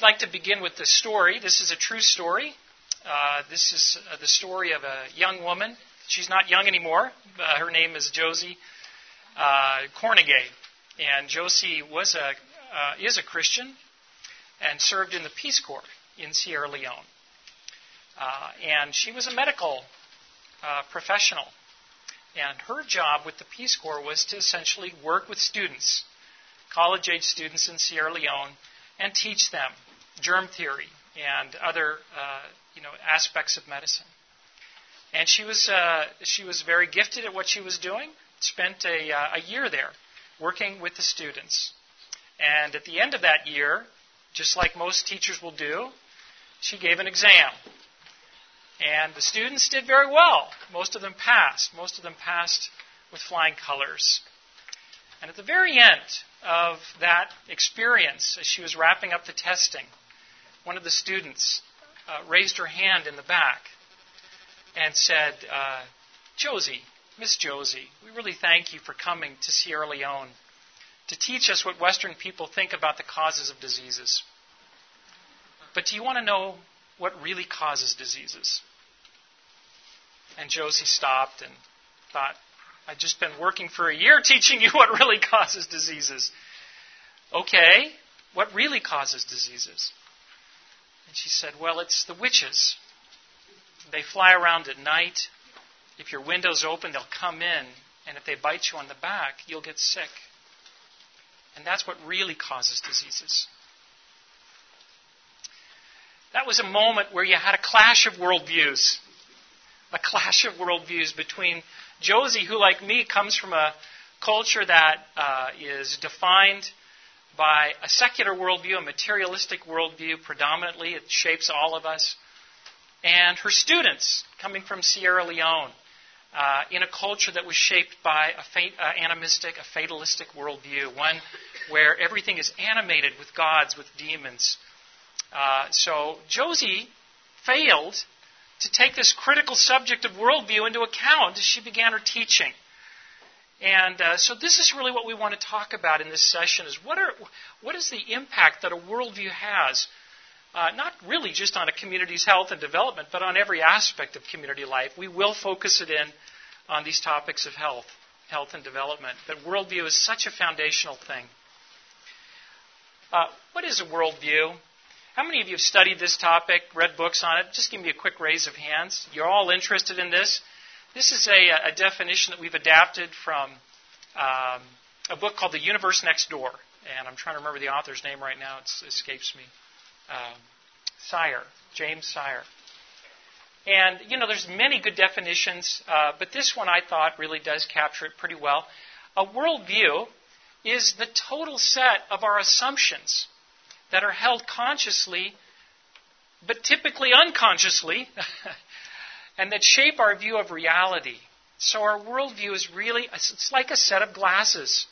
I'd like to begin with the story. This is a true story. Uh, this is uh, the story of a young woman. She's not young anymore. Uh, her name is Josie uh, Cornegay. And Josie was a, uh, is a Christian and served in the Peace Corps in Sierra Leone. Uh, and she was a medical professional. And her job with the Peace Corps was to essentially work with students, college age students in Sierra Leone, and teach them germ theory and other uh, you know aspects of medicine. And she was uh, she was very gifted at what she was doing. Spent a, uh, a year there working with the students. And at the end of that year, just like most teachers will do, she gave an exam. And the students did very well. Most of them passed. Most of them passed with flying colors. And at the very end of that experience, as she was wrapping up the testing, one of the students uh, raised her hand in the back and said, uh, Josie, Miss Josie, we really thank you for coming to Sierra Leone to teach us what Western people think about the causes of diseases. But do you want to know what really causes diseases? And Josie stopped and thought, I've just been working for a year teaching you what really causes diseases. Okay, what really causes diseases? And she said, Well, it's the witches. They fly around at night. If your window's open, they'll come in. And if they bite you on the back, you'll get sick. And that's what really causes diseases. That was a moment where you had a clash of worldviews. A clash of worldviews between Josie, who, like me, comes from a culture that uh, is defined by a secular worldview, a materialistic worldview predominantly. It shapes all of us. And her students, coming from Sierra Leone, uh, in a culture that was shaped by a fate, uh, animistic, a fatalistic worldview, one where everything is animated with gods, with demons. Uh, so Josie failed to take this critical subject of worldview into account as she began her teaching. And uh, so this is really what we want to talk about in this session is what, are, what is the impact that a worldview has, uh, not really just on a community's health and development, but on every aspect of community life. We will focus it in on these topics of health, health and development. But worldview is such a foundational thing. Uh, what is a worldview? How many of you have studied this topic, read books on it? Just give me a quick raise of hands. You're all interested in this. This is a, a definition that we've adapted from um, a book called The Universe Next Door. And I'm trying to remember the author's name right now, it escapes me. Um, Sire, James Sire. And, you know, there's many good definitions, uh, but this one I thought really does capture it pretty well. A worldview is the total set of our assumptions that are held consciously, but typically unconsciously, and that shape our view of reality. So our worldview is really, it's like a set of glasses.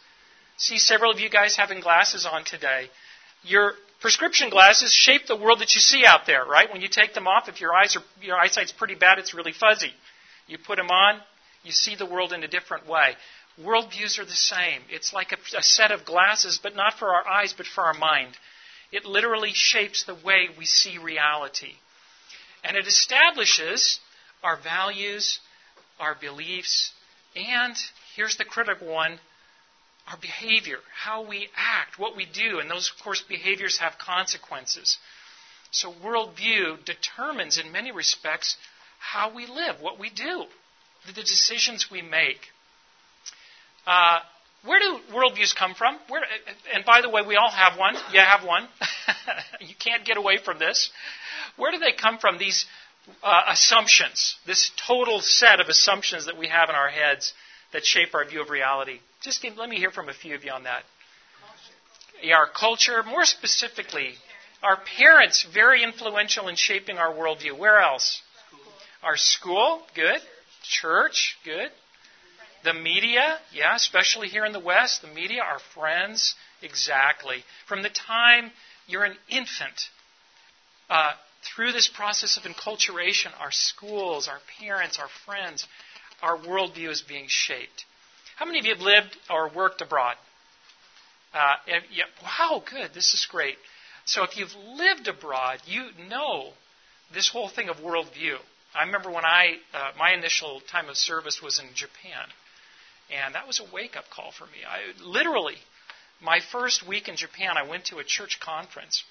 See several of you guys having glasses on today. Your prescription glasses shape the world that you see out there, right? When you take them off, if your eyes are, your eyesight's pretty bad, it's really fuzzy. You put them on, you see the world in a different way. Worldviews are the same. It's like a, a set of glasses, but not for our eyes, but for our mind. It literally shapes the way we see reality. And it establishes our values, our beliefs, and here's the critical one our behavior, how we act, what we do. And those, of course, behaviors have consequences. So, worldview determines, in many respects, how we live, what we do, the decisions we make. Uh, where do worldviews come from? Where, and by the way, we all have one. You have one. you can't get away from this. Where do they come from, these uh, assumptions, this total set of assumptions that we have in our heads that shape our view of reality? Just give, let me hear from a few of you on that. Our culture, more specifically, our parents, very influential in shaping our worldview. Where else? Our school, good. Church, good. The media, yeah, especially here in the West, the media, our friends, exactly. From the time you're an infant, uh, through this process of enculturation, our schools, our parents, our friends, our worldview is being shaped. How many of you have lived or worked abroad? Uh, yeah, wow, good. This is great. So if you've lived abroad, you know this whole thing of worldview. I remember when I, uh, my initial time of service was in Japan, and that was a wake up call for me. I literally, my first week in Japan, I went to a church conference,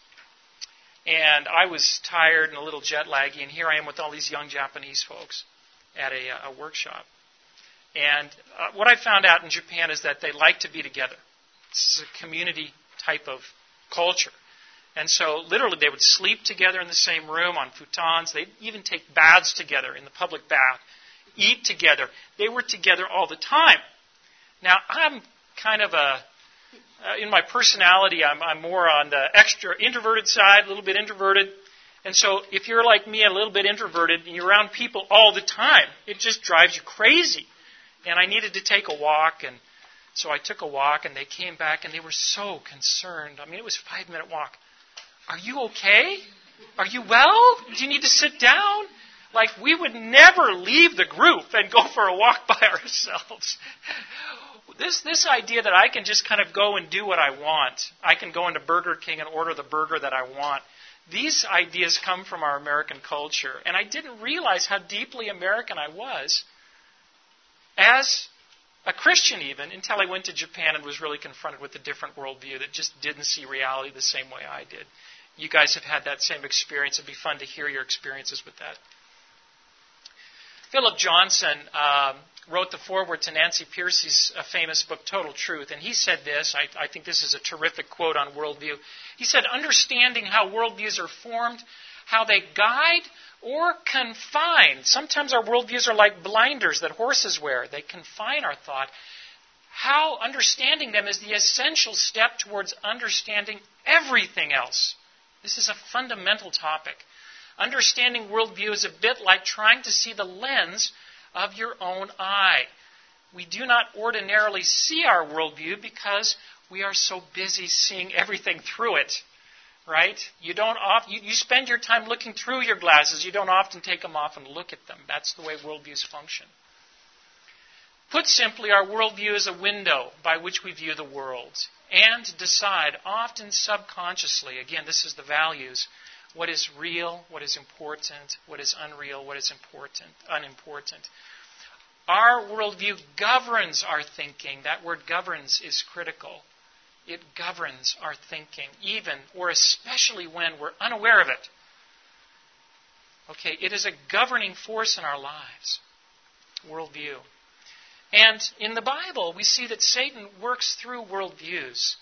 and I was tired and a little jet laggy, and here I am with all these young Japanese folks at a, a workshop. And uh, what I found out in Japan is that they like to be together. Is a community type of culture. And so, literally, they would sleep together in the same room on futons. They'd even take baths together in the public bath, eat together. They were together all the time. Now, I'm kind of a, uh, in my personality, I'm, I'm more on the extra introverted side, a little bit introverted. And so, if you're like me, a little bit introverted, and you're around people all the time, it just drives you crazy. And I needed to take a walk, and so I took a walk, and they came back, and they were so concerned. I mean, it was a five minute walk. Are you okay? Are you well? Do you need to sit down? Like, we would never leave the group and go for a walk by ourselves. This, this idea that I can just kind of go and do what I want, I can go into Burger King and order the burger that I want, these ideas come from our American culture. And I didn't realize how deeply American I was as a Christian, even, until I went to Japan and was really confronted with a different worldview that just didn't see reality the same way I did you guys have had that same experience. It'd be fun to hear your experiences with that. Philip Johnson um, wrote the foreword to Nancy Pearcey's uh, famous book, Total Truth, and he said this. I, I think this is a terrific quote on worldview. He said, Understanding how worldviews are formed, how they guide or confine. Sometimes our worldviews are like blinders that horses wear, they confine our thought. How understanding them is the essential step towards understanding everything else. This is a fundamental topic. Understanding worldview is a bit like trying to see the lens of your own eye. We do not ordinarily see our worldview because we are so busy seeing everything through it. Right? You don't oft, you, you spend your time looking through your glasses. You don't often take them off and look at them. That's the way worldviews function. Put simply, our worldview is a window by which we view the world and decide, often subconsciously, again, this is the values, what is real, what is important, what is unreal, what is important, unimportant. Our worldview governs our thinking. That word governs is critical. It governs our thinking, even or especially when we're unaware of it. Okay, it is a governing force in our lives. Worldview. And in the Bible, we see that Satan works through worldviews.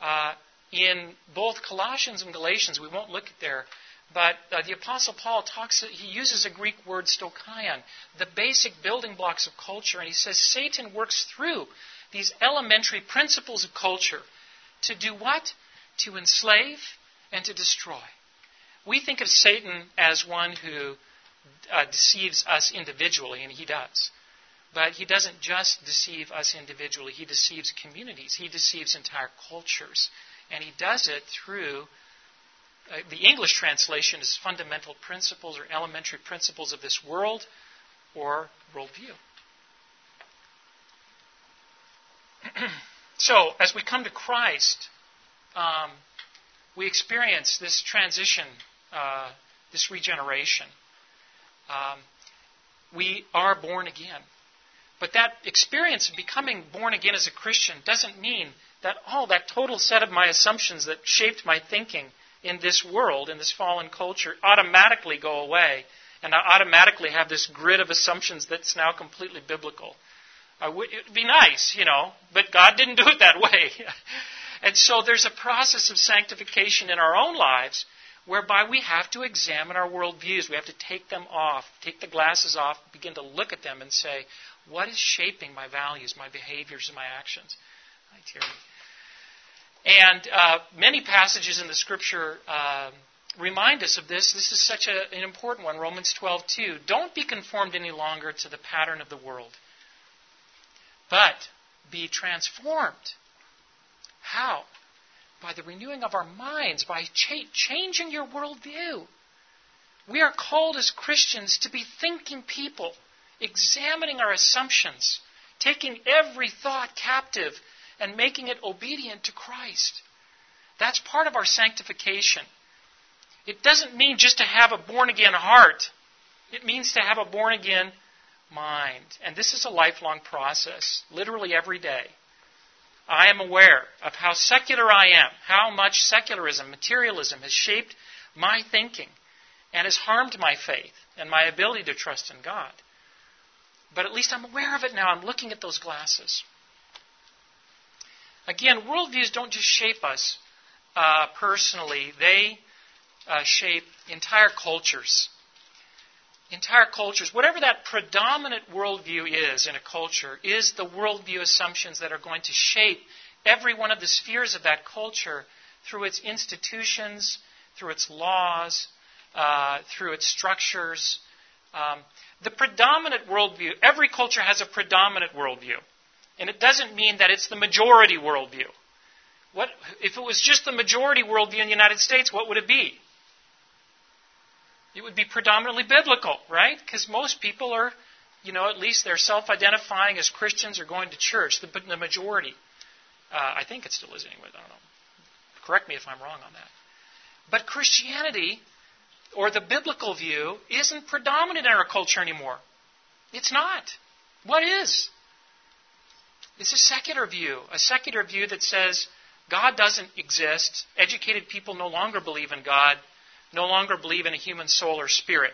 Uh, in both Colossians and Galatians, we won't look at there, but uh, the Apostle Paul talks, he uses a Greek word, stoichein, the basic building blocks of culture, and he says Satan works through these elementary principles of culture to do what? To enslave and to destroy. We think of Satan as one who uh, deceives us individually, and he does. But he doesn't just deceive us individually, he deceives communities, he deceives entire cultures. And he does it through uh, the English translation is fundamental principles or elementary principles of this world or worldview. so, as we come to Christ, um, we experience this transition, uh, this regeneration. Um, we are born again. But that experience of becoming born again as a Christian doesn't mean that, oh, that total set of my assumptions that shaped my thinking in this world, in this fallen culture, automatically go away. And I automatically have this grid of assumptions that's now completely biblical. it would be nice, you know, but God didn't do it that way. and so there's a process of sanctification in our own lives whereby we have to examine our worldviews. We have to take them off, take the glasses off, begin to look at them and say, what is shaping my values, my behaviors, and my actions? Hi, Terry. And uh, many passages in the Scripture uh, remind us of this. This is such a, an important one. Romans 12, 2. Don't be conformed any longer to the pattern of the world, but be transformed. How? By the renewing of our minds, by cha- changing your worldview. We are called as Christians to be thinking people examining our assumptions, taking every thought captive and making it obedient to Christ. That's part of our sanctification. It doesn't mean just to have a born again heart, it means to have a born again mind. And this is a lifelong process, literally every day. I am aware of how secular I am, how much secularism, materialism has shaped my thinking and has harmed my faith and my ability to trust in God. But at least I'm aware of it now. I'm looking at those glasses. Again, worldviews don't just shape us uh, personally, they uh, shape entire cultures entire cultures, whatever that predominant worldview is in a culture, is the worldview assumptions that are going to shape every one of the spheres of that culture through its institutions, through its laws, uh, through its structures. Um, the predominant worldview, every culture has a predominant worldview. And it doesn't mean that it's the majority worldview. What, if it was just the majority worldview in the United States, what would it be? it would be predominantly biblical, right? Because most people are, you know, at least they're self identifying as Christians or going to church, the, the majority. Uh, I think it still is anyway, I don't know. Correct me if I'm wrong on that. But Christianity, or the biblical view, isn't predominant in our culture anymore. It's not. What is? It's a secular view, a secular view that says God doesn't exist, educated people no longer believe in God, no longer believe in a human soul or spirit.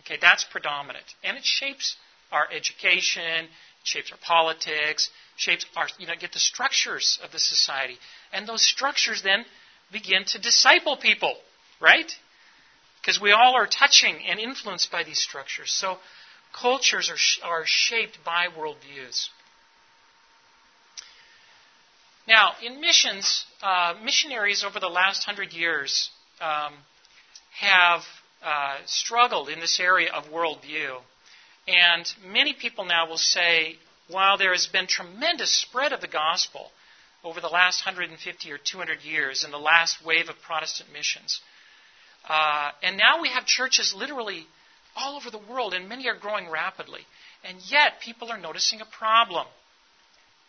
Okay, that's predominant. And it shapes our education, it shapes our politics, shapes our, you know, get the structures of the society. And those structures then begin to disciple people, right? Because we all are touching and influenced by these structures. So cultures are, are shaped by worldviews. Now, in missions, uh, missionaries over the last hundred years um, have uh, struggled in this area of worldview. And many people now will say, while there has been tremendous spread of the gospel over the last 150 or 200 years in the last wave of Protestant missions, uh, and now we have churches literally all over the world, and many are growing rapidly. And yet, people are noticing a problem.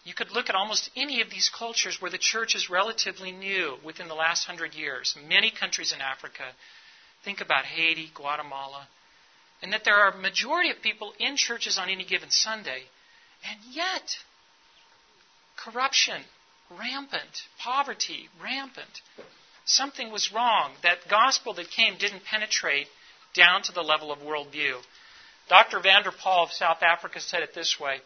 You could look at almost any of these cultures where the church is relatively new within the last hundred years. Many countries in Africa, Think about Haiti, Guatemala, and that there are a majority of people in churches on any given Sunday, and yet corruption rampant, poverty rampant. Something was wrong. That gospel that came didn't penetrate down to the level of worldview. Dr. Vander Paul of South Africa said it this way.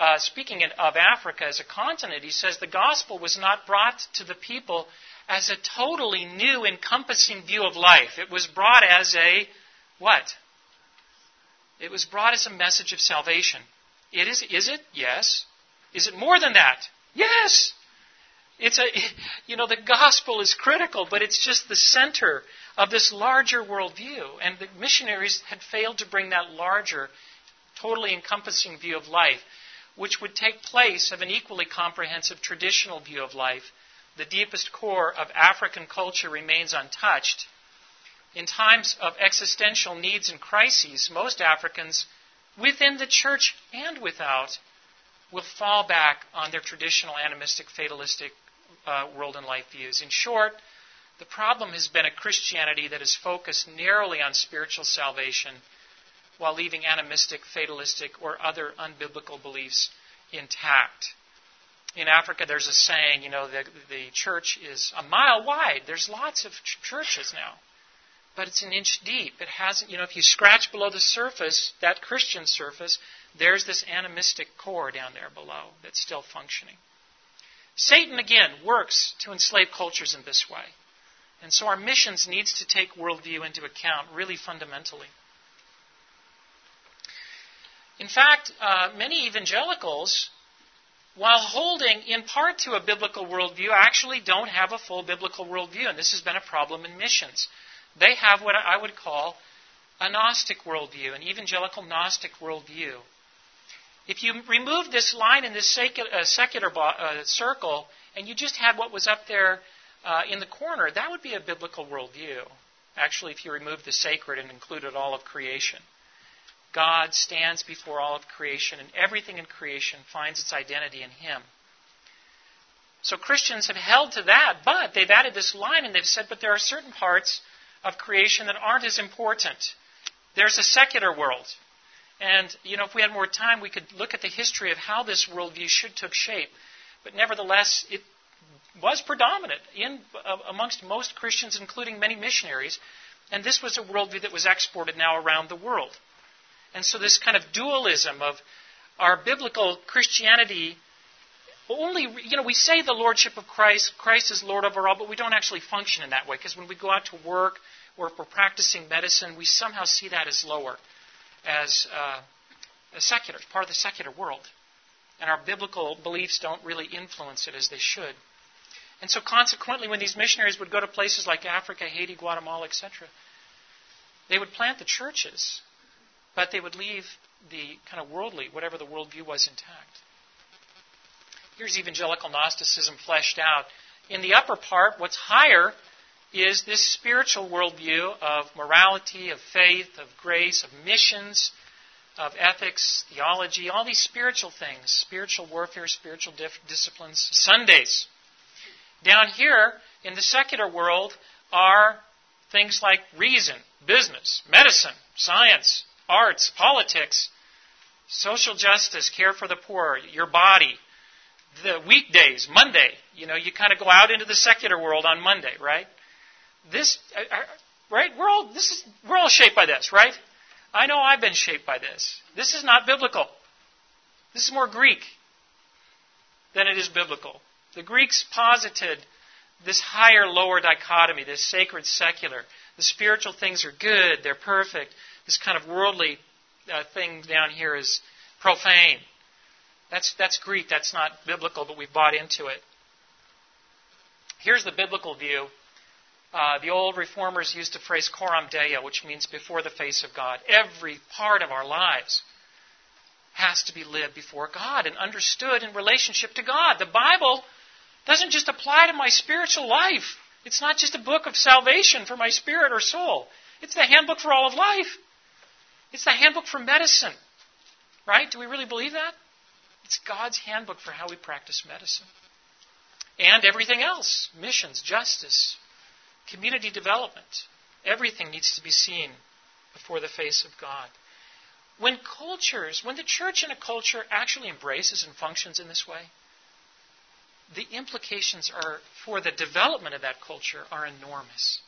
Uh, speaking of Africa as a continent, he says the gospel was not brought to the people as a totally new, encompassing view of life. It was brought as a what? It was brought as a message of salvation. It is, is it? Yes. Is it more than that? Yes. It's a, you know, the gospel is critical, but it's just the center of this larger worldview. And the missionaries had failed to bring that larger, totally encompassing view of life, which would take place of an equally comprehensive traditional view of life the deepest core of African culture remains untouched. In times of existential needs and crises, most Africans, within the church and without, will fall back on their traditional animistic, fatalistic uh, world and life views. In short, the problem has been a Christianity that is focused narrowly on spiritual salvation while leaving animistic, fatalistic, or other unbiblical beliefs intact in Africa, there's a saying, you know, the, the church is a mile wide. There's lots of ch- churches now, but it's an inch deep. It hasn't, you know, if you scratch below the surface, that Christian surface, there's this animistic core down there below that's still functioning. Satan, again, works to enslave cultures in this way. And so our missions needs to take worldview into account really fundamentally. In fact, uh, many evangelicals while holding in part to a biblical worldview, actually don't have a full biblical worldview. And this has been a problem in missions. They have what I would call a Gnostic worldview, an evangelical Gnostic worldview. If you remove this line in this secular, uh, secular uh, circle and you just had what was up there uh, in the corner, that would be a biblical worldview. Actually, if you remove the sacred and included all of creation. God stands before all of creation, and everything in creation finds its identity in Him. So Christians have held to that, but they've added this line and they've said, but there are certain parts of creation that aren't as important. There's a secular world. And, you know, if we had more time, we could look at the history of how this worldview should took shape. But nevertheless, it was predominant in, uh, amongst most Christians, including many missionaries. And this was a worldview that was exported now around the world. And so this kind of dualism of our biblical Christianity only, you know, we say the lordship of Christ, Christ is Lord over all, but we don't actually function in that way because when we go out to work or if we're practicing medicine, we somehow see that as lower, as uh, a secular, part of the secular world. And our biblical beliefs don't really influence it as they should. And so, consequently, when these missionaries would go to places like Africa, Haiti, Guatemala, etc., they would plant the churches, but they would leave the kind of worldly, whatever the worldview was, intact. Here's evangelical Gnosticism fleshed out. In the upper part, what's higher is this spiritual worldview of morality, of faith, of grace, of missions, of ethics, theology, all these spiritual things, spiritual warfare, spiritual dif- disciplines, Sundays. Down here in the secular world are things like reason, business, medicine, science, arts, politics, social justice, care for the poor, your body, the weekdays, Monday, you know, you kind of go out into the secular world on Monday, right? This, uh, uh, right? We're all this is we're all shaped by this, right? I know I've been shaped by this. This is not biblical. This is more Greek than it is biblical. The Greeks posited this higher lower dichotomy, this sacred secular. The spiritual things are good, they're perfect. This kind of worldly uh, thing down here is profane. That's, that's Greek, that's not biblical, but we've bought into it. Here's the biblical view. Uh, the old reformers used the phrase coram deo, which means before the face of God. Every part of our lives has to be lived before God and understood in relationship to God. The Bible doesn't just apply to my spiritual life. It's not just a book of salvation for my spirit or soul. It's the handbook for all of life. It's the handbook for medicine. Right? Do we really believe that? It's God's handbook for how we practice medicine. And everything else missions, justice, community development. Everything needs to be seen before the face of God. When cultures, when the church in a culture actually embraces and functions in this way, the implications are for the development of that culture are enormous.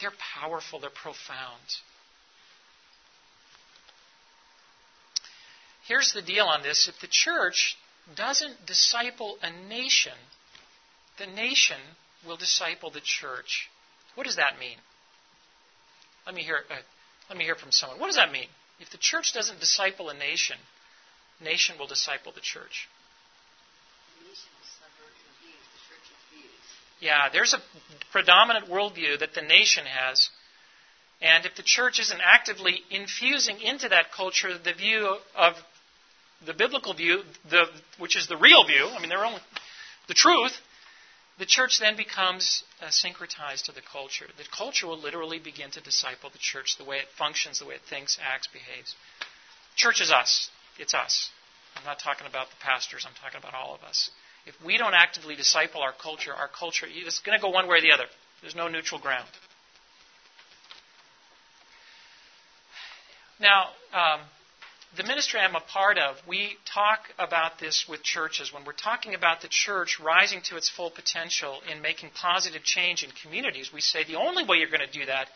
They're powerful, they're profound. Here's the deal on this if the church doesn't disciple a nation, the nation will disciple the church. What does that mean? Let me hear, uh, let me hear from someone. What does that mean? If the church doesn't disciple a nation, nation will disciple the church. Yeah, there's a predominant worldview that the nation has. And if the church isn't actively infusing into that culture the view of the biblical view, the, which is the real view, I mean, they're only the truth, the church then becomes uh, syncretized to the culture. The culture will literally begin to disciple the church, the way it functions, the way it thinks, acts, behaves. Church is us. It's us. I'm not talking about the pastors, I'm talking about all of us. If we don't actively disciple our culture, our culture is going to go one way or the other. There's no neutral ground. Now, um, the ministry I'm a part of, we talk about this with churches. When we're talking about the church rising to its full potential in making positive change in communities, we say the only way you're going to do that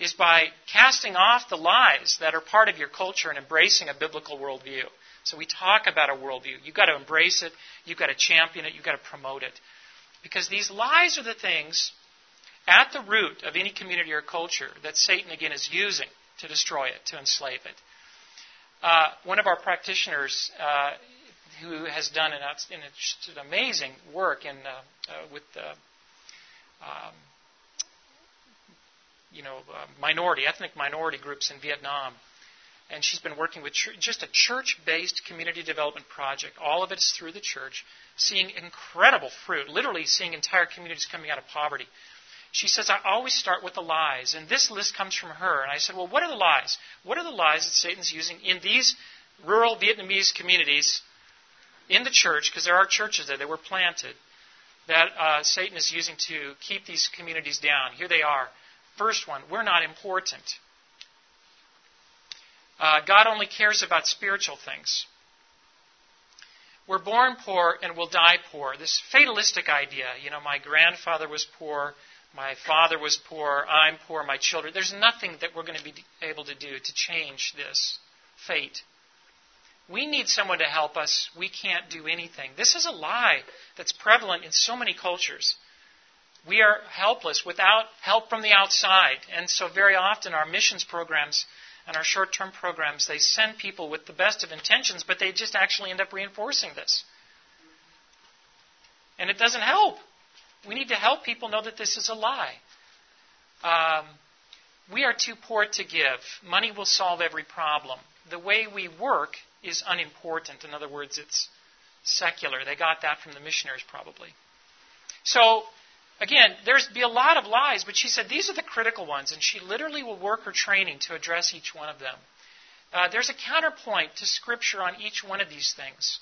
is by casting off the lies that are part of your culture and embracing a biblical worldview. So we talk about a worldview. You've got to embrace it, you've got to champion it, you've got to promote it. Because these lies are the things at the root of any community or culture that Satan, again, is using to destroy it, to enslave it. Uh, one of our practitioners uh, who has done an, an amazing work in, uh, uh with um, you know, uh, minority, ethnic minority groups in Vietnam. And she's been working with ch- just a church based community development project. All of it is through the church, seeing incredible fruit, literally seeing entire communities coming out of poverty she says, I always start with the lies. And this list comes from her. And I said, Well, what are the lies? What are the lies that Satan's using in these rural Vietnamese communities in the church? Because there are churches there, they were planted. that uh, Satan is using to keep these communities down. Here they are. First one, we're not important. Uh, God only cares about spiritual things. We're born poor and will die poor. This fatalistic idea, you know, my grandfather was poor, my father was poor, I'm poor, my children. There's nothing that we're going to be able to do to change this fate. We need someone to help us. We can't do anything. This is a lie that's prevalent in so many cultures. We are helpless without help from the outside. And so, very often, our missions programs and our short term programs, they send people with the best of intentions, but they just actually end up reinforcing this. And it doesn't help. We need to help people know that this is a lie. Um, we are too poor to give. Money will solve every problem. The way we work is unimportant. In other words, it's secular. They got that from the missionaries, probably. So, again, there's be a lot of lies, but she said these are the critical ones, and she literally will work her training to address each one of them. Uh, there's a counterpoint to Scripture on each one of these things.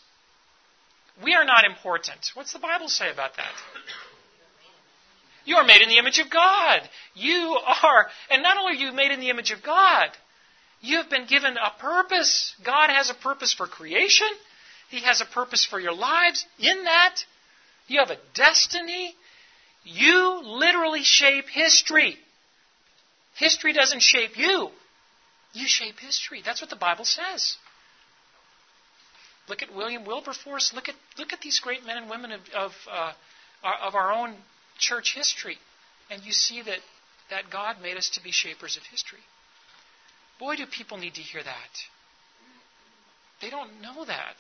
We are not important. What's the Bible say about that? You are made in the image of God. You are, and not only are you made in the image of God, you have been given a purpose. God has a purpose for creation. He has a purpose for your lives. In that, you have a destiny. You literally shape history. History doesn't shape you. You shape history. That's what the Bible says. Look at William Wilberforce. Look at, look at these great men and women of, of, uh, of our own church history, and you see that, that God made us to be shapers of history. Boy, do people need to hear that. They don't know that.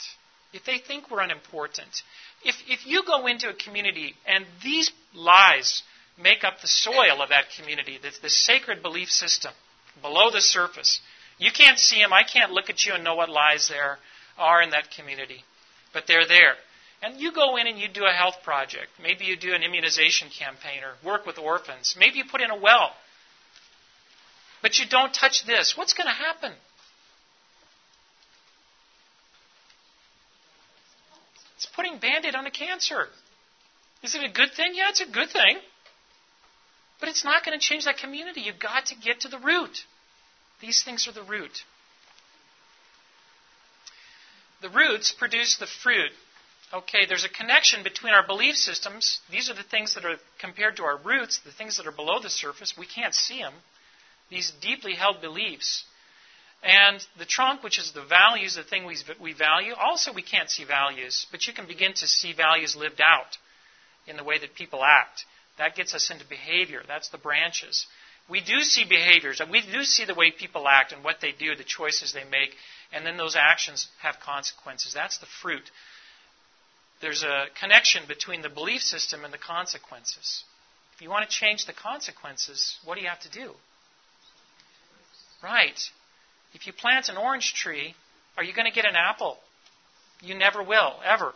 If they think we're unimportant. If, if you go into a community and these lies make up the soil of that community, the, the sacred belief system below the surface, you can't see them. I can't look at you and know what lies there are in that community. But they're there. And you go in and you do a health project. Maybe you do an immunization campaign or work with orphans. Maybe you put in a well. But you don't touch this. What's going to happen? It's putting band aid on a cancer. Is it a good thing? Yeah, it's a good thing. But it's not going to change that community. You've got to get to the root. These things are the root. The roots produce the fruit okay, there's a connection between our belief systems. These are the things that are compared to our roots, the things that are below the surface. We can't see them. These deeply held beliefs. And the trunk, which is the values, the thing we, we value, also we can't see values, but you can begin to see values lived out in the way that people act. That gets us into behavior. That's the branches. We do see behaviors, and we do see the way people act and what they do, the choices they make, and then those actions have consequences. That's the fruit there's a connection between the belief system and the consequences. If you want to change the consequences, what do you have to do? Right. If you plant an orange tree, are you going to get an apple? You never will, ever.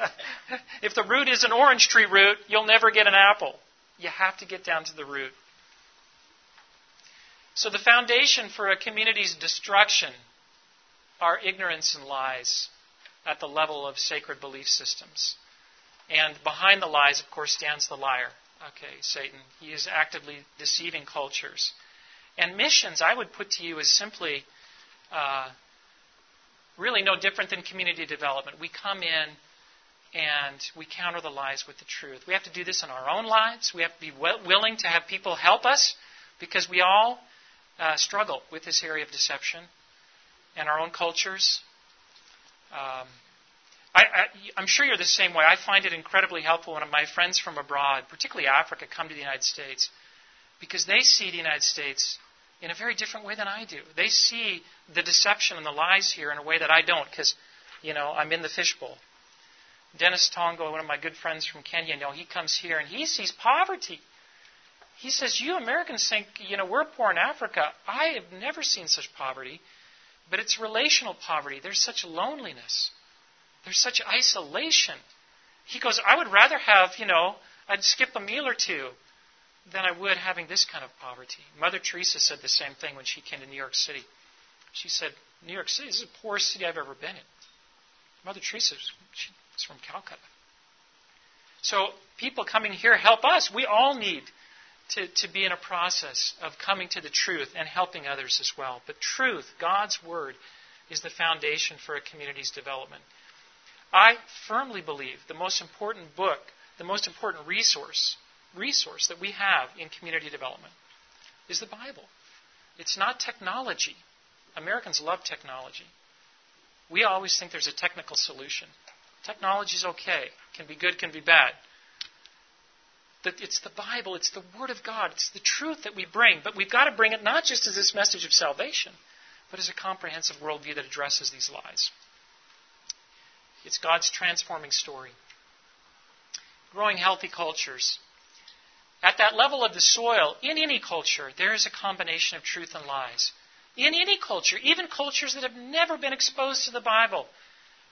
if the root is an orange tree root, you'll never get an apple. You have to get down to the root. So, the foundation for a community's destruction are ignorance and lies at the level of sacred belief systems. And behind the lies, of course, stands the liar. Okay, Satan. He is actively deceiving cultures. And missions, I would put to you, is simply uh, really no different than community development. We come in and we counter the lies with the truth. We have to do this in our own lives. We have to be willing to have people help us because we all uh, struggle with this area of deception in our own cultures, um, I, am sure you're the same way. I find it incredibly helpful when my friends from abroad, particularly Africa, come to the United States because they see the United States in a very different way than I do. They see the deception and the lies here in a way that I don't because, you know, I'm in the fishbowl. Dennis Tongoi, one of my good friends from Kenya, you know, he comes here and he sees poverty. He says, You Americans think, you know, we're poor in Africa. I have never seen such poverty. But it's relational poverty. There's such loneliness. There's such isolation. He goes, I would rather have, you know, I'd skip a meal or two than I would having this kind of poverty. Mother Teresa said the same thing when she came to New York City. She said, New York City is the poorest city I've ever been in. Mother Teresa, she's from Calcutta. So people coming here help us. We all need to, to be in a process of coming to the truth and helping others as well. But truth, God's Word, is the foundation for a community's development. I firmly believe the most important book, the most important resource, resource that we have in community development is the Bible. It's not technology. Americans love technology. We always think there's a technical solution. Technology is okay, can be good, can be bad. It's the Bible, it's the Word of God, it's the truth that we bring. But we've got to bring it not just as this message of salvation, but as a comprehensive worldview that addresses these lies. It's God's transforming story. Growing healthy cultures. At that level of the soil, in any culture, there is a combination of truth and lies. In any culture, even cultures that have never been exposed to the Bible,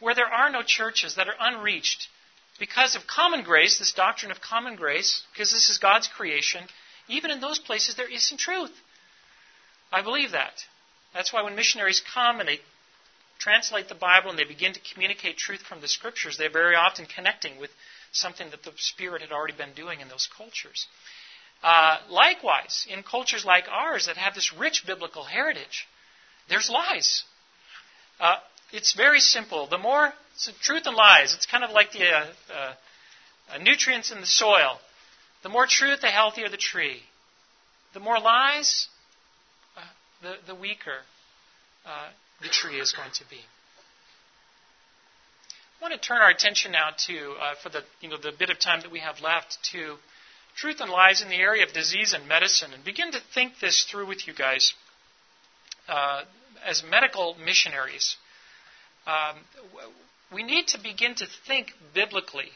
where there are no churches that are unreached, because of common grace, this doctrine of common grace, because this is God's creation, even in those places there is some truth. I believe that. That's why when missionaries come and they translate the Bible and they begin to communicate truth from the scriptures, they're very often connecting with something that the Spirit had already been doing in those cultures. Uh, likewise, in cultures like ours that have this rich biblical heritage, there's lies. Uh, it's very simple. The more so truth and lies, it's kind of like the uh, uh, nutrients in the soil. The more truth, the healthier the tree. The more lies, uh, the, the weaker uh, the tree is going to be. I want to turn our attention now to, uh, for the, you know, the bit of time that we have left, to truth and lies in the area of disease and medicine, and begin to think this through with you guys uh, as medical missionaries. Um, we need to begin to think biblically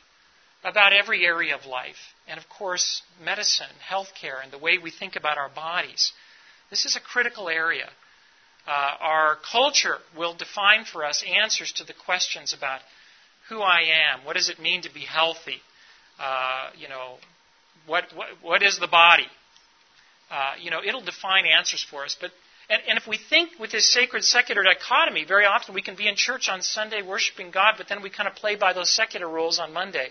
about every area of life. And of course, medicine, healthcare, and the way we think about our bodies. This is a critical area. Uh, our culture will define for us answers to the questions about who I am, what does it mean to be healthy, uh, you know, what, what, what is the body? Uh, you know, it'll define answers for us. But and, and if we think with this sacred secular dichotomy, very often we can be in church on Sunday worshiping God, but then we kind of play by those secular rules on Monday.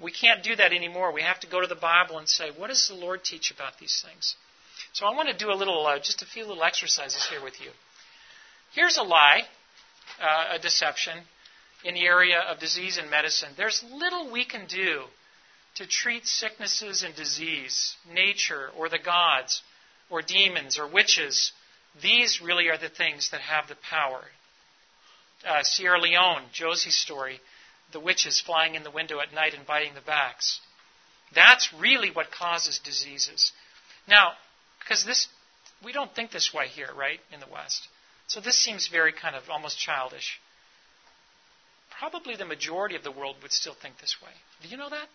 We can't do that anymore. We have to go to the Bible and say, what does the Lord teach about these things? So I want to do a little, uh, just a few little exercises here with you. Here's a lie, uh, a deception in the area of disease and medicine. There's little we can do to treat sicknesses and disease, nature or the gods or demons or witches these really are the things that have the power. Uh, Sierra Leone, Josie's story, the witches flying in the window at night and biting the backs. That's really what causes diseases. Now, because this, we don't think this way here, right, in the West. So this seems very kind of almost childish. Probably the majority of the world would still think this way. Do you know that?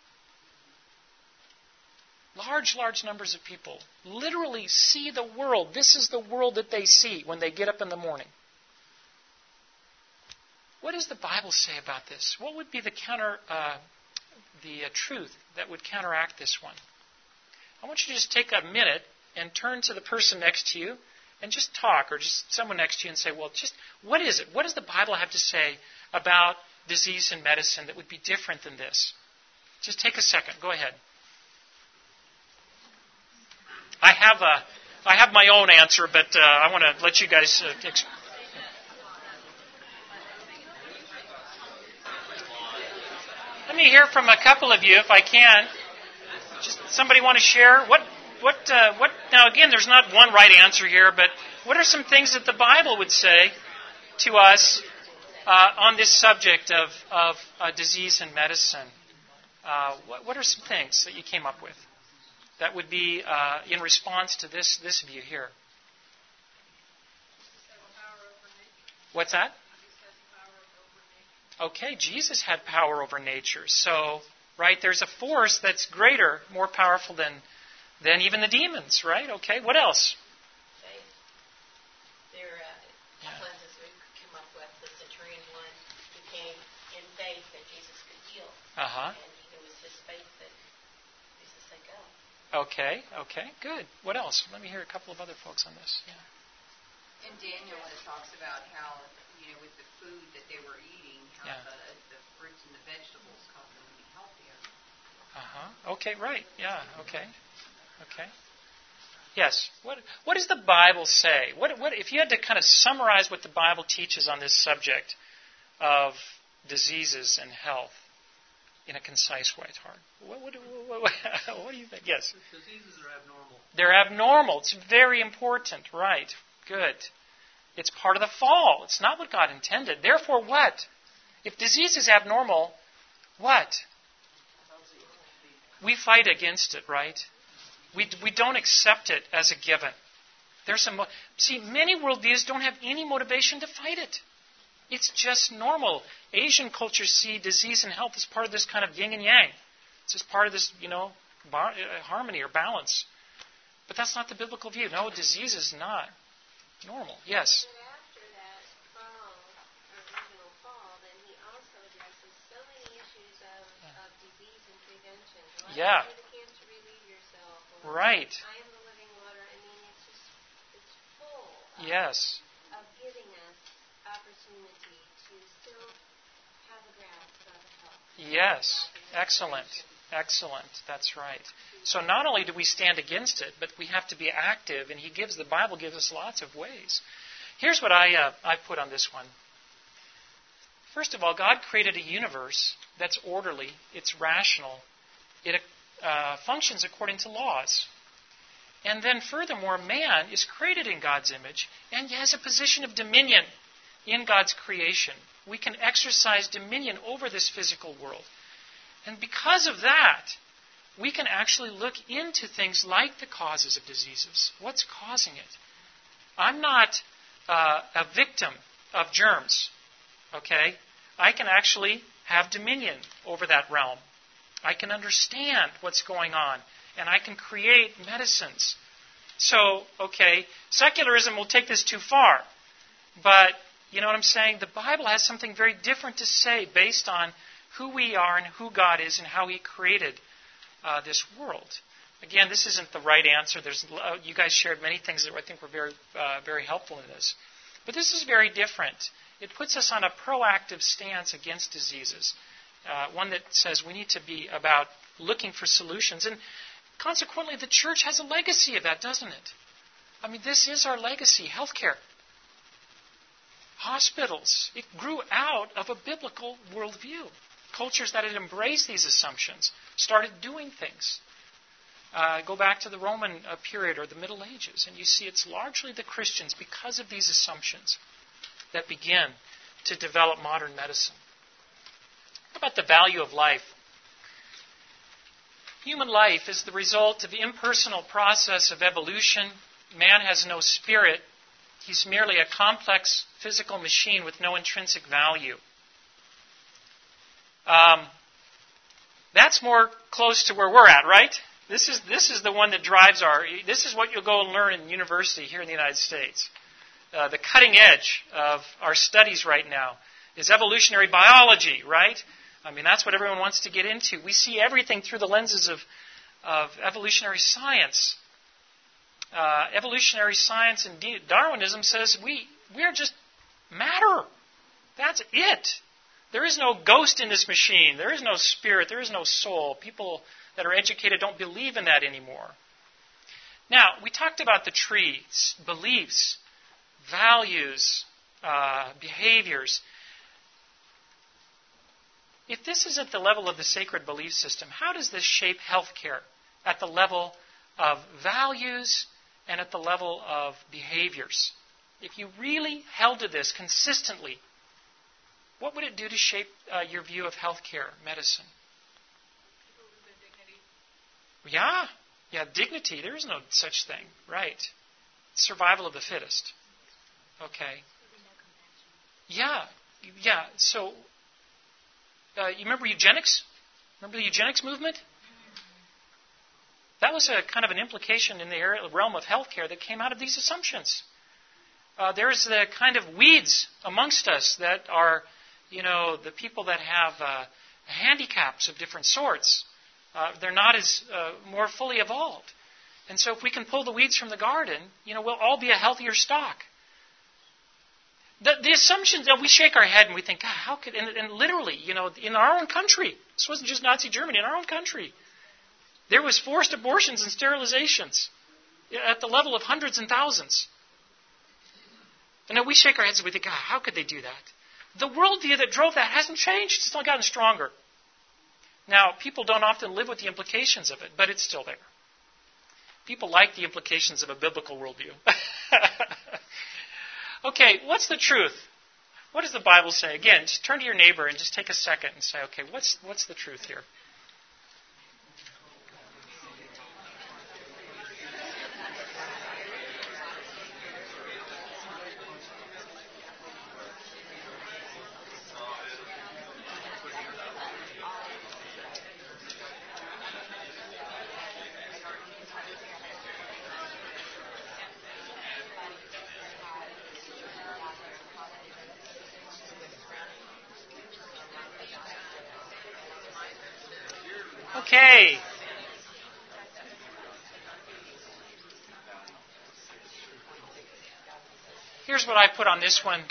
Large, large numbers of people literally see the world. This is the world that they see when they get up in the morning. What does the Bible say about this? What would be the counter, uh, the uh, truth that would counteract this one? I want you to just take a minute and turn to the person next to you and just talk, or just someone next to you and say, well, just what is it? What does the Bible have to say about disease and medicine that would be different than this? Just take a second. Go ahead. I have a, I have my own answer, but uh, I want to let you guys. Uh, exp- let me hear from a couple of you, if I can. Just somebody want to share what, what, uh, what? Now again, there's not one right answer here, but what are some things that the Bible would say to us uh, on this subject of, of uh, disease and medicine? Uh, what, what are some things that you came up with? That would be uh, in response to this, this view here. What's that? Okay, Jesus had power over nature. So, right, there's a force that's greater, more powerful than, than even the demons, right? Okay, what else? Uh huh. Okay, okay, good. What else? Let me hear a couple of other folks on this. Yeah. In Daniel, it talks about how, you know, with the food that they were eating, how yeah. the, the fruits and the vegetables caused them to be healthier. Uh-huh. Okay, right. Yeah, okay. Okay. Yes. What what does the Bible say? What what if you had to kind of summarize what the Bible teaches on this subject of diseases and health in a concise way? It's hard. What, what, what, what, do you think? Yes. Diseases are abnormal. They're abnormal. It's very important. Right. Good. It's part of the fall. It's not what God intended. Therefore, what? If disease is abnormal, what? We fight against it, right? We, we don't accept it as a given. There's some see many worldviews don't have any motivation to fight it. It's just normal. Asian cultures see disease and health as part of this kind of yin and yang. It's just part of this, you know, bar, uh, harmony or balance. But that's not the biblical view. No, disease is not normal. Yes. Yeah. Right. Yes. Of giving us opportunity to still have a grasp of health. Yes. Excellent. Excellent. That's right. So not only do we stand against it, but we have to be active, and He gives the Bible gives us lots of ways. Here's what I uh, I put on this one. First of all, God created a universe that's orderly, it's rational, it uh, functions according to laws. And then, furthermore, man is created in God's image and he has a position of dominion in God's creation. We can exercise dominion over this physical world. And because of that, we can actually look into things like the causes of diseases. What's causing it? I'm not uh, a victim of germs, okay? I can actually have dominion over that realm. I can understand what's going on, and I can create medicines. So, okay, secularism will take this too far. But, you know what I'm saying? The Bible has something very different to say based on who we are and who God is and how He created uh, this world. Again, this isn't the right answer. There's, you guys shared many things that I think were very, uh, very helpful in this. But this is very different. It puts us on a proactive stance against diseases uh, one that says we need to be about looking for solutions. And consequently, the church has a legacy of that, doesn't it? I mean, this is our legacy healthcare, hospitals. It grew out of a biblical worldview. Cultures that had embraced these assumptions started doing things. Uh, go back to the Roman uh, period or the Middle Ages, and you see it's largely the Christians, because of these assumptions, that begin to develop modern medicine. How about the value of life? Human life is the result of the impersonal process of evolution. Man has no spirit. He's merely a complex physical machine with no intrinsic value. Um, that's more close to where we're at, right? This is, this is the one that drives our. This is what you'll go and learn in university here in the United States. Uh, the cutting edge of our studies right now is evolutionary biology, right? I mean, that's what everyone wants to get into. We see everything through the lenses of, of evolutionary science. Uh, evolutionary science and Darwinism says we, we are just matter. That's it. There is no ghost in this machine. There is no spirit. There is no soul. People that are educated don't believe in that anymore. Now, we talked about the trees, beliefs, values, uh, behaviors. If this is at the level of the sacred belief system, how does this shape healthcare at the level of values and at the level of behaviors? If you really held to this consistently, what would it do to shape uh, your view of healthcare, medicine? Yeah, yeah, dignity. There is no such thing, right? Survival of the fittest. Okay. Yeah, yeah. So uh, you remember eugenics? Remember the eugenics movement? That was a kind of an implication in the realm of healthcare that came out of these assumptions. Uh, there's the kind of weeds amongst us that are, you know, the people that have uh, handicaps of different sorts. Uh, they're not as uh, more fully evolved. And so if we can pull the weeds from the garden, you know, we'll all be a healthier stock. The, the assumption that we shake our head and we think, God, how could, and, and literally, you know, in our own country, this wasn't just Nazi Germany, in our own country, there was forced abortions and sterilizations at the level of hundreds and thousands. And now we shake our heads and we think, God, how could they do that? The worldview that drove that hasn't changed. It's not gotten stronger. Now, people don't often live with the implications of it, but it's still there. People like the implications of a biblical worldview. okay, what's the truth? What does the Bible say? Again, just turn to your neighbor and just take a second and say, okay, what's, what's the truth here? Okay. Here's what I put on this one.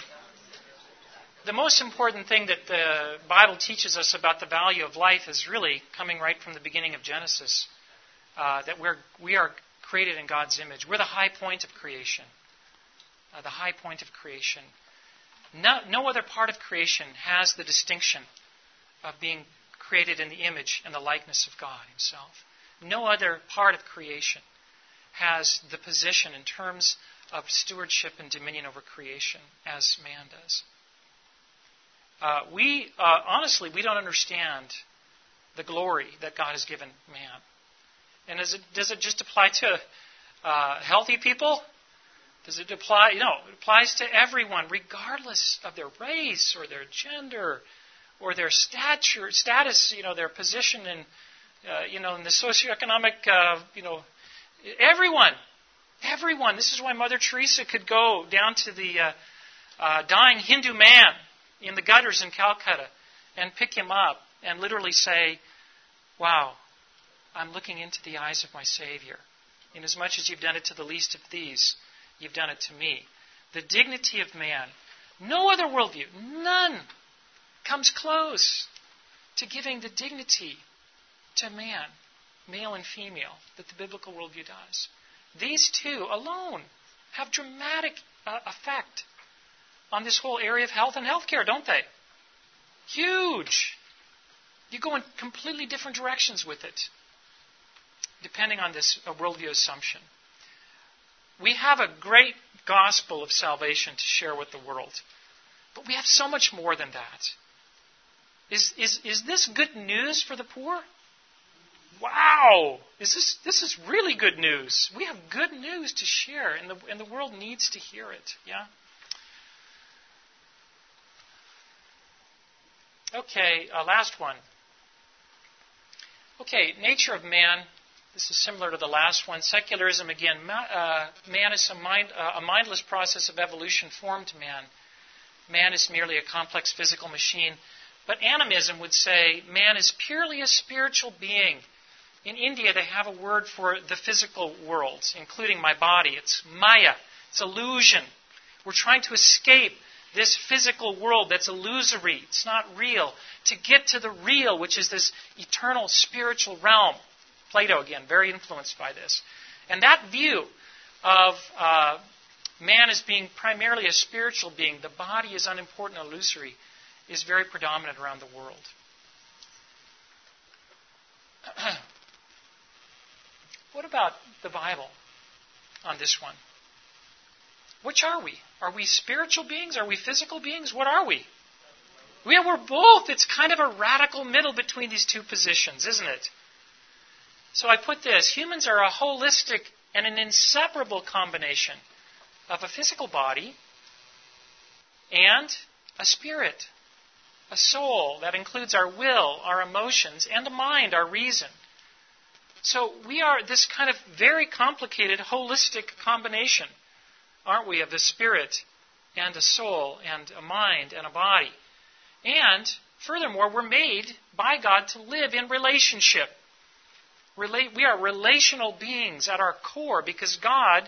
The most important thing that the Bible teaches us about the value of life is really coming right from the beginning of Genesis. Uh, that we're, we are created in God's image. We're the high point of creation. Uh, the high point of creation. No, no other part of creation has the distinction of being created in the image and the likeness of God Himself. No other part of creation has the position in terms of stewardship and dominion over creation as man does. Uh, we, uh, honestly, we don't understand the glory that God has given man. And it, does it just apply to uh, healthy people? Does it apply? No, it applies to everyone, regardless of their race or their gender or their stature, status, you know, their position in, uh, you know, in the socioeconomic, uh, you know, everyone, everyone. This is why Mother Teresa could go down to the uh, uh, dying Hindu man in the gutters in Calcutta and pick him up and literally say, "Wow, I'm looking into the eyes of my Savior. Inasmuch as you've done it to the least of these, you've done it to me." The dignity of man. No other worldview, none comes close to giving the dignity to man, male and female, that the biblical worldview does. These two alone have dramatic uh, effect on this whole area of health and healthcare, don't they? Huge. You go in completely different directions with it, depending on this uh, worldview assumption. We have a great gospel of salvation to share with the world, but we have so much more than that. Is, is, is this good news for the poor? Wow! Is this, this is really good news. We have good news to share, and the, and the world needs to hear it. Yeah? Okay, uh, last one. Okay, nature of man. This is similar to the last one. Secularism, again, ma- uh, man is a, mind, uh, a mindless process of evolution formed man. Man is merely a complex physical machine but animism would say man is purely a spiritual being. In India, they have a word for the physical world, including my body. It's maya, it's illusion. We're trying to escape this physical world that's illusory, it's not real, to get to the real, which is this eternal spiritual realm. Plato, again, very influenced by this. And that view of uh, man as being primarily a spiritual being, the body is unimportant, illusory, is very predominant around the world. what about the Bible on this one? Which are we? Are we spiritual beings? Are we physical beings? What are we? We are, we're both. It's kind of a radical middle between these two positions, isn't it? So I put this humans are a holistic and an inseparable combination of a physical body and a spirit a soul that includes our will, our emotions, and a mind, our reason. So we are this kind of very complicated, holistic combination, aren't we, of a spirit and a soul and a mind and a body. And furthermore, we're made by God to live in relationship. We are relational beings at our core because God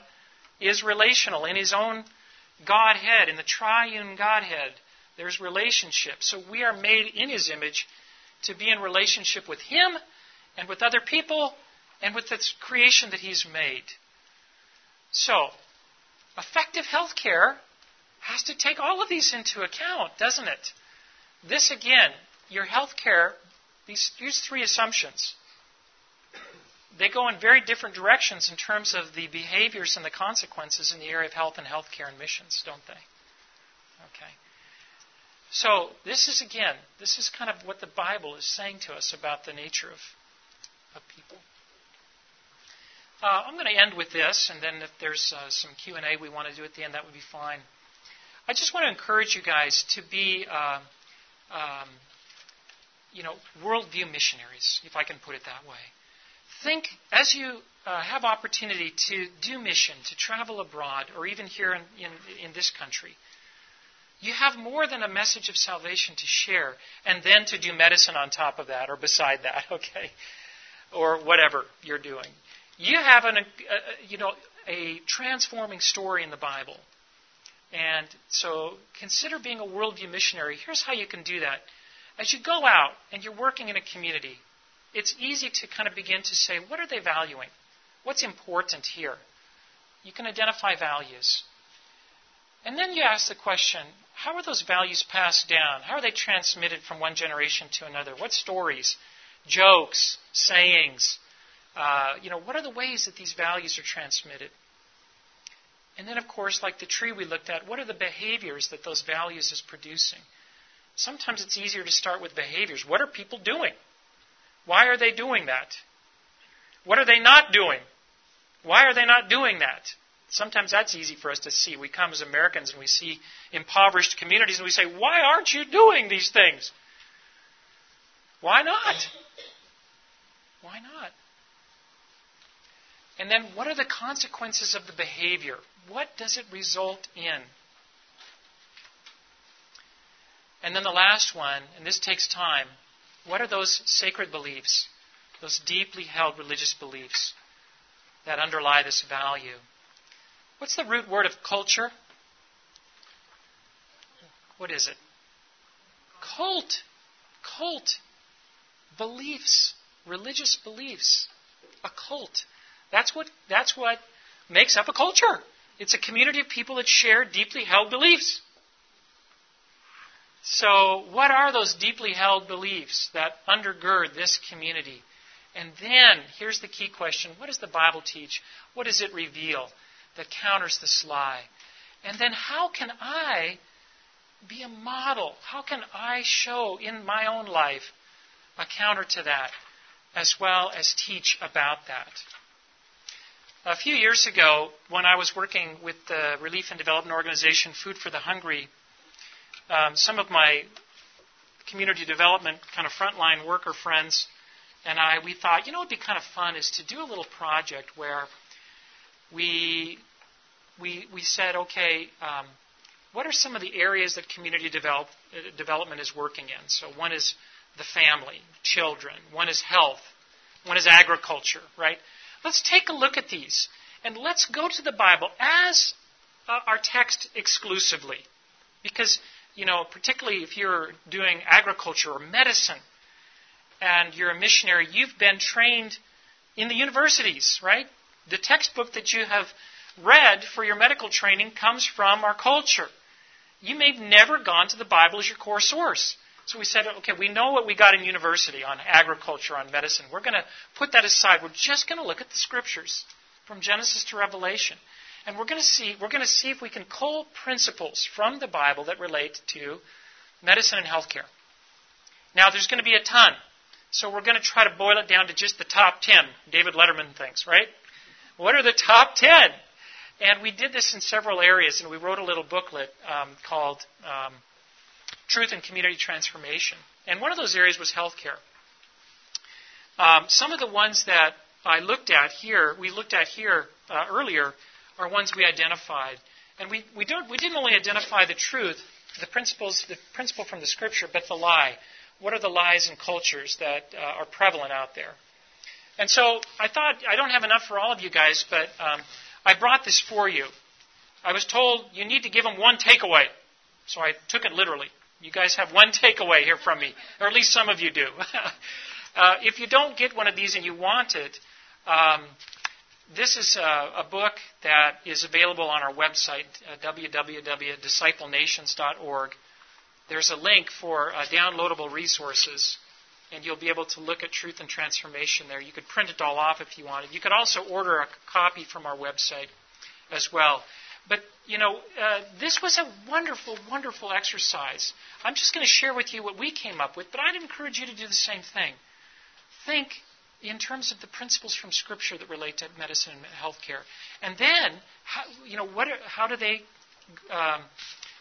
is relational in His own Godhead, in the triune Godhead, there's relationship. So we are made in His image to be in relationship with Him and with other people and with the creation that He's made. So, effective health care has to take all of these into account, doesn't it? This again, your health care, these, these three assumptions, they go in very different directions in terms of the behaviors and the consequences in the area of health and healthcare and missions, don't they? Okay. So, this is again, this is kind of what the Bible is saying to us about the nature of, of people. Uh, I'm going to end with this, and then if there's uh, some Q&A we want to do at the end, that would be fine. I just want to encourage you guys to be, uh, um, you know, worldview missionaries, if I can put it that way. Think as you uh, have opportunity to do mission, to travel abroad, or even here in, in, in this country you have more than a message of salvation to share, and then to do medicine on top of that or beside that, okay? Or whatever you're doing. You have an, a, you know, a transforming story in the Bible. And so consider being a worldview missionary. Here's how you can do that. As you go out and you're working in a community, it's easy to kind of begin to say, what are they valuing? What's important here? You can identify values. And then you ask the question how are those values passed down? How are they transmitted from one generation to another? What stories, jokes, sayings? Uh, you know, what are the ways that these values are transmitted? And then, of course, like the tree we looked at, what are the behaviors that those values is producing? Sometimes it's easier to start with behaviors. What are people doing? Why are they doing that? What are they not doing? Why are they not doing that? Sometimes that's easy for us to see. We come as Americans and we see impoverished communities and we say, Why aren't you doing these things? Why not? Why not? And then what are the consequences of the behavior? What does it result in? And then the last one, and this takes time, what are those sacred beliefs, those deeply held religious beliefs that underlie this value? What's the root word of culture? What is it? Cult. Cult. Beliefs. Religious beliefs. A cult. That's what, that's what makes up a culture. It's a community of people that share deeply held beliefs. So, what are those deeply held beliefs that undergird this community? And then, here's the key question what does the Bible teach? What does it reveal? that counters this lie? And then how can I be a model? How can I show in my own life a counter to that, as well as teach about that? A few years ago, when I was working with the relief and development organization Food for the Hungry, um, some of my community development kind of frontline worker friends and I, we thought, you know, what would be kind of fun is to do a little project where we, we, we said, okay, um, what are some of the areas that community develop, uh, development is working in? So one is the family, children. One is health. One is agriculture, right? Let's take a look at these. And let's go to the Bible as uh, our text exclusively. Because, you know, particularly if you're doing agriculture or medicine and you're a missionary, you've been trained in the universities, right? The textbook that you have read for your medical training comes from our culture. You may have never gone to the Bible as your core source. So we said, okay, we know what we got in university on agriculture, on medicine. We're going to put that aside. We're just going to look at the scriptures from Genesis to Revelation. And we're going to see we're going to see if we can cull principles from the Bible that relate to medicine and healthcare. Now there's going to be a ton. So we're going to try to boil it down to just the top 10 David Letterman thinks, right? What are the top 10? And we did this in several areas, and we wrote a little booklet um, called um, Truth and Community Transformation. And one of those areas was healthcare. Um, some of the ones that I looked at here, we looked at here uh, earlier, are ones we identified. And we, we, don't, we didn't only identify the truth, the principles, the principle from the scripture, but the lie. What are the lies and cultures that uh, are prevalent out there? And so I thought I don't have enough for all of you guys, but um, I brought this for you. I was told you need to give them one takeaway. So I took it literally. You guys have one takeaway here from me, or at least some of you do. uh, if you don't get one of these and you want it, um, this is a, a, book that is available on our website, uh, www.disciplenations.org. There's a link for uh, downloadable resources, and you'll be able to look at truth and transformation there. You could print it all off if you wanted. You could also order a copy from our website as well. But, you know, uh, this was a wonderful, wonderful exercise. I'm just going to share with you what we came up with, but I'd encourage you to do the same thing. Think in terms of the principles from Scripture that relate to medicine and healthcare. And then, how, you know, what are, how do they, um,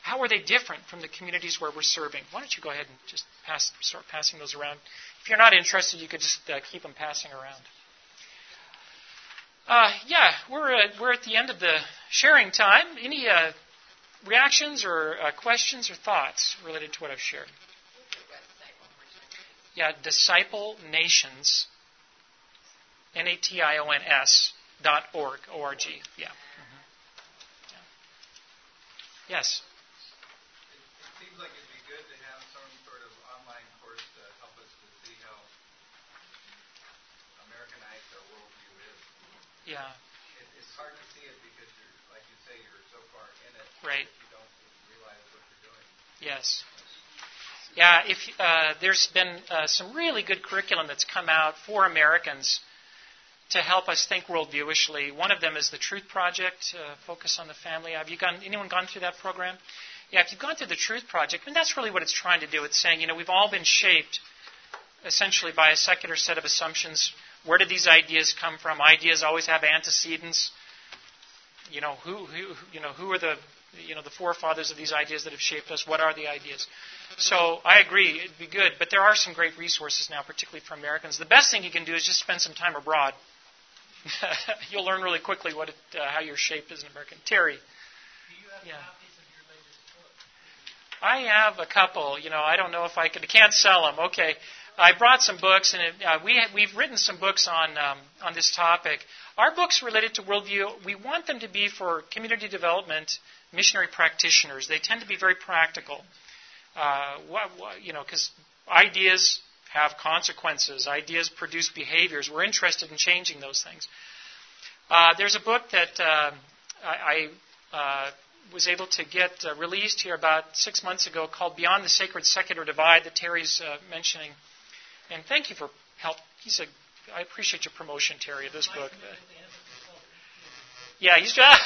how are they different from the communities where we're serving? Why don't you go ahead and just pass, start passing those around? If you're not interested, you could just uh, keep them passing around. Uh, yeah, we're uh, we're at the end of the sharing time. Any uh, reactions or uh, questions or thoughts related to what I've shared? Yeah, disciple nations, N A T I O N S dot org, O R G. Yeah. Mm-hmm. yeah. Yes. It seems like it'd be good to have some sort of online course to help us to see how Americanized our worldview is. Yeah. It, it's hard to see it because you're, like you say, you're so far in it. Right. You don't realize what you're doing. Yes. Yeah, if uh, there's been uh, some really good curriculum that's come out for Americans to help us think worldviewishly. One of them is the Truth Project, uh, focus on the family. Have you gone? Anyone gone through that program? Yeah, if you've gone through the Truth Project, and that's really what it's trying to do. It's saying, you know, we've all been shaped essentially by a secular set of assumptions where did these ideas come from? Ideas always have antecedents. You know, who, who, you know, who are the, you know, the forefathers of these ideas that have shaped us? What are the ideas? So I agree, it'd be good. But there are some great resources now, particularly for Americans. The best thing you can do is just spend some time abroad. You'll learn really quickly what it, uh, how you're shaped as an American. Terry. yeah. I have a couple. You know, I don't know if I can. I can't sell them. Okay. I brought some books, and uh, we we've written some books on um, on this topic. Our books related to worldview, we want them to be for community development missionary practitioners. They tend to be very practical. Uh, you know, because ideas have consequences. Ideas produce behaviors. We're interested in changing those things. Uh, there's a book that uh, I, I uh, was able to get uh, released here about six months ago called Beyond the Sacred Secular Divide that Terry's uh, mentioning. And thank you for help. He's a. I appreciate your promotion, Terry, of this book. yeah, he's just.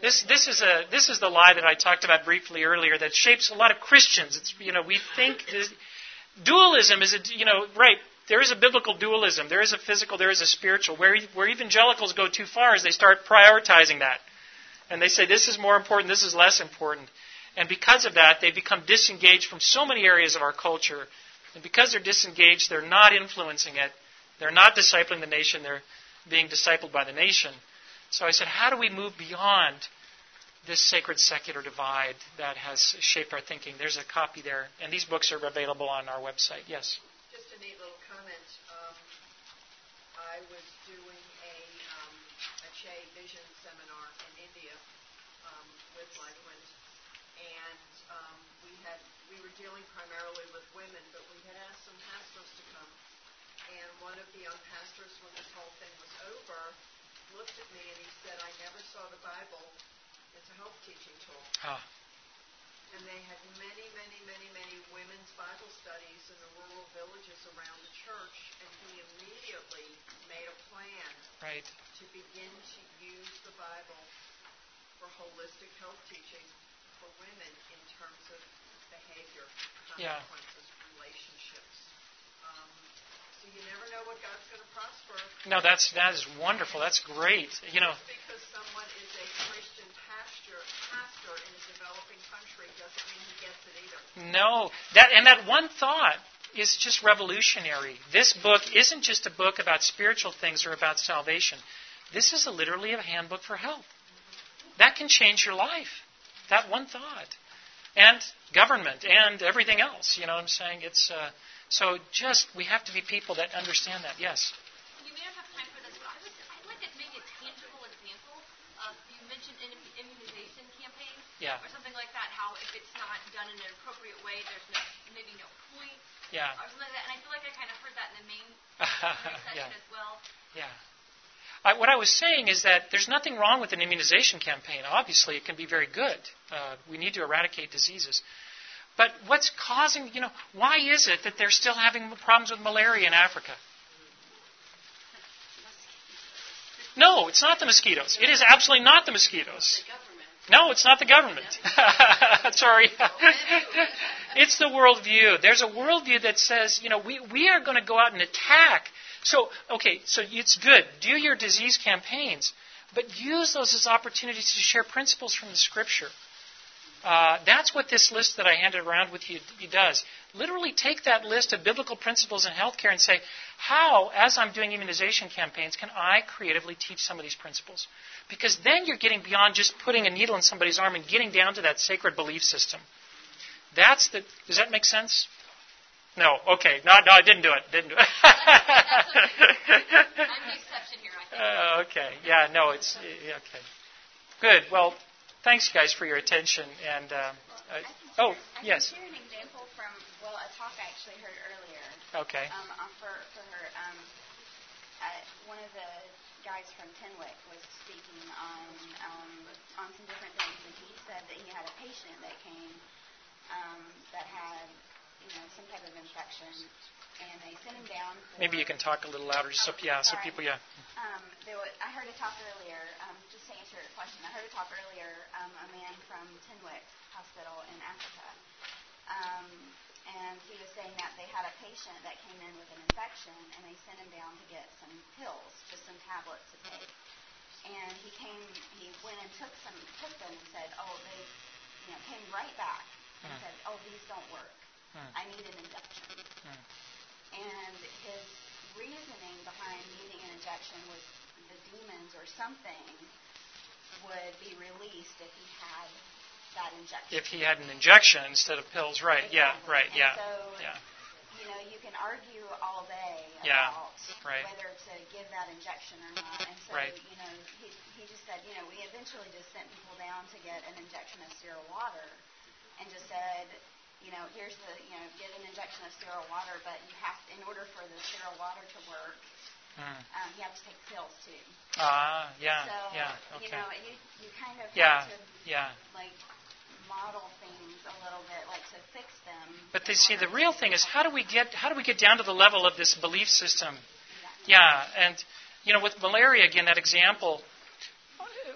This, this is a this is the lie that I talked about briefly earlier that shapes a lot of Christians. It's you know we think this, dualism is a you know right there is a biblical dualism there is a physical there is a spiritual where where evangelicals go too far is they start prioritizing that and they say this is more important this is less important and because of that, they become disengaged from so many areas of our culture. And because they're disengaged, they're not influencing it. They're not discipling the nation. They're being discipled by the nation. So I said, how do we move beyond this sacred secular divide that has shaped our thinking? There's a copy there. And these books are available on our website. Yes? Just a neat little comment. Um, I was doing a, um, a Che Vision seminar in India um, with my friend and um, we had we were dealing primarily with women, but we had asked some pastors to come. And one of the young pastors, when this whole thing was over, looked at me and he said, "I never saw the Bible as a health teaching tool." Huh. And they had many, many, many, many women's Bible studies in the rural villages around the church, and he immediately made a plan right. to begin to use the Bible for holistic health teaching for women in terms of behavior, consequences, yeah. relationships. Um, so you never know what God's going to prosper. No, that's that is wonderful. That's great. You know, Just because someone is a Christian pastor, pastor in a developing country doesn't mean he gets it either. No, that and that one thought is just revolutionary. This book isn't just a book about spiritual things or about salvation. This is a, literally a handbook for health. That can change your life. That one thought and government and everything else. You know what I'm saying? It's uh, so just we have to be people that understand that. Yes. You may not have time for this, but I would I'd like to make a tangible example you mentioned immunization campaigns yeah. or something like that. How if it's not done in an appropriate way, there's no, maybe no point. Yeah. Or something like that. And I feel like I kind of heard that in the main session yeah. as well. Yeah. I, what I was saying is that there's nothing wrong with an immunization campaign. Obviously, it can be very good. Uh, we need to eradicate diseases. But what's causing, you know, why is it that they're still having problems with malaria in Africa? No, it's not the mosquitoes. It is absolutely not the mosquitoes. No, it's not the government. Sorry. it's the worldview. There's a worldview that says, you know, we, we are going to go out and attack so, okay, so it's good. Do your disease campaigns, but use those as opportunities to share principles from the Scripture. Uh, that's what this list that I handed around with you does. Literally take that list of biblical principles in healthcare and say, how, as I'm doing immunization campaigns, can I creatively teach some of these principles? Because then you're getting beyond just putting a needle in somebody's arm and getting down to that sacred belief system. That's the. Does that make sense? No, okay. No, no, I didn't do it. Didn't do it. I'm the exception here, I think. Uh, okay. Yeah, no, it's okay. Good. Well, thanks, guys, for your attention. And uh, uh, oh, yes. I can share an example from well, a talk I actually heard earlier. Okay. Um, for for her, um, uh, one of the guys from Tenwek was speaking on um, on some different things, and he said that he had a patient that came um, that had you know, some type of infection, and they sent him down. Maybe you can talk a little louder, just so oh, yeah, so people yeah. Um, there was, I heard a talk earlier, um, just to answer your question. I heard a talk earlier, um, a man from Tenwek Hospital in Africa, um, and he was saying that they had a patient that came in with an infection, and they sent him down to get some pills, just some tablets to take. And he came, he went and took some, took them, and said, "Oh, they, you know, came right back and mm. said, "Oh, these don't work." Hmm. I need an injection. Hmm. And his reasoning behind needing an injection was the demons or something would be released if he had that injection. If he had an injection instead of pills, right? Exactly. Yeah, right. And yeah. So, yeah. You know, you can argue all day yeah, about right. whether to give that injection or not. And so, right. you know, he, he just said, you know, we eventually just sent people down to get an injection of sterile water and just said, you know, here's the, you know, get an injection of sterile water, but you have, in order for the sterile water to work, mm. um, you have to take pills too. Ah, uh, yeah, so, yeah, okay. You know, you, you kind of yeah, have to, yeah. like, model things a little bit, like to fix them. But they see the real thing is how do we get how do we get down to the level of this belief system? Exactly. Yeah, and you know, with malaria again, that example.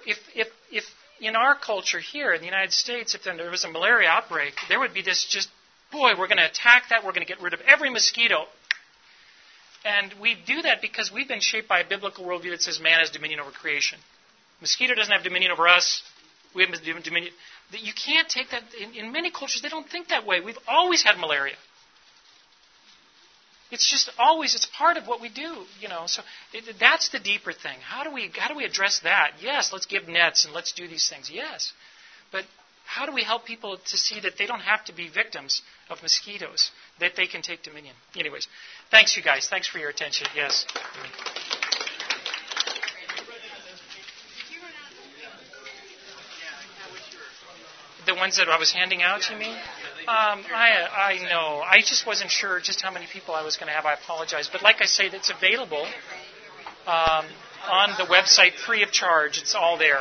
If if if in our culture here in the United States, if there was a malaria outbreak, there would be this just, boy, we're going to attack that. We're going to get rid of every mosquito. And we do that because we've been shaped by a biblical worldview that says man has dominion over creation. Mosquito doesn't have dominion over us. We have dominion. You can't take that. In, in many cultures, they don't think that way. We've always had malaria. It's just always it's part of what we do, you know. So it, that's the deeper thing. How do we how do we address that? Yes, let's give nets and let's do these things. Yes, but how do we help people to see that they don't have to be victims of mosquitoes? That they can take dominion. Anyways, thanks you guys. Thanks for your attention. Yes. The ones that I was handing out, you mean? Um, I I know. I just wasn't sure just how many people I was going to have. I apologize, but like I say, it's available um, on the website free of charge. It's all there.